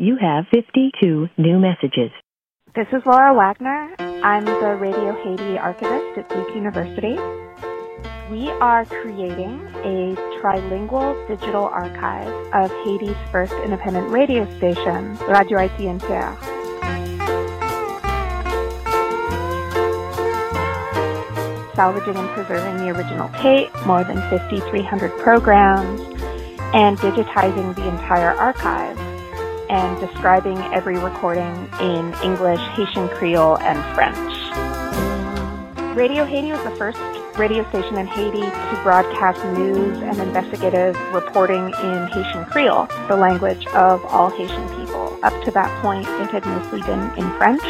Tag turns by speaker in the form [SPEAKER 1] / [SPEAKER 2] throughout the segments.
[SPEAKER 1] You have 52 new messages.
[SPEAKER 2] This is Laura Wagner. I'm the Radio Haiti archivist at Duke University. We are creating a trilingual digital archive of Haiti's first independent radio station, Radio Haiti Inter. Salvaging and preserving the original tape, more than 5,300 programs, and digitizing the entire archive and describing every recording in English, Haitian Creole, and French. Radio Haiti was the first radio station in Haiti to broadcast news and investigative reporting in Haitian Creole, the language of all Haitian people. Up to that point, it had mostly been in French,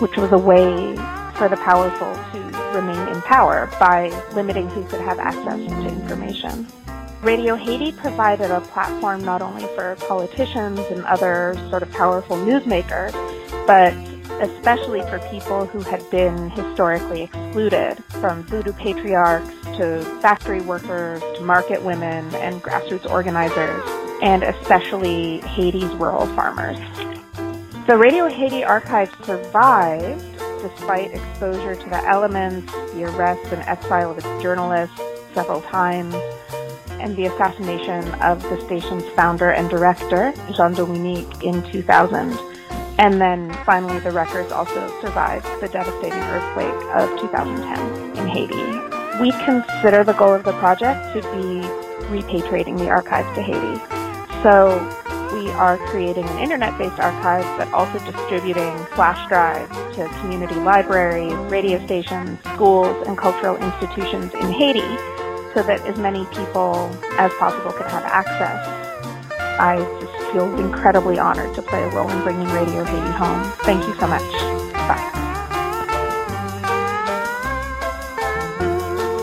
[SPEAKER 2] which was a way for the powerful to remain in power by limiting who could have access to information. Radio Haiti provided a platform not only for politicians and other sort of powerful newsmakers, but especially for people who had been historically excluded, from voodoo patriarchs to factory workers to market women and grassroots organizers, and especially Haiti's rural farmers. The Radio Haiti archive survived despite exposure to the elements, the arrest and exile of its journalists several times, and the assassination of the station's founder and director, Jean Dominique, in 2000. And then finally, the records also survived the devastating earthquake of 2010 in Haiti. We consider the goal of the project to be repatriating the archives to Haiti. So we are creating an internet-based archive, but also distributing flash drives to community libraries, radio stations, schools, and cultural institutions in Haiti so that as many people as possible can have access. I just feel incredibly honored to play a role in bringing Radio Haiti home. Thank you so much. Bye.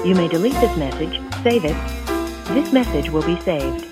[SPEAKER 1] You may delete this message, save it. This message will be saved.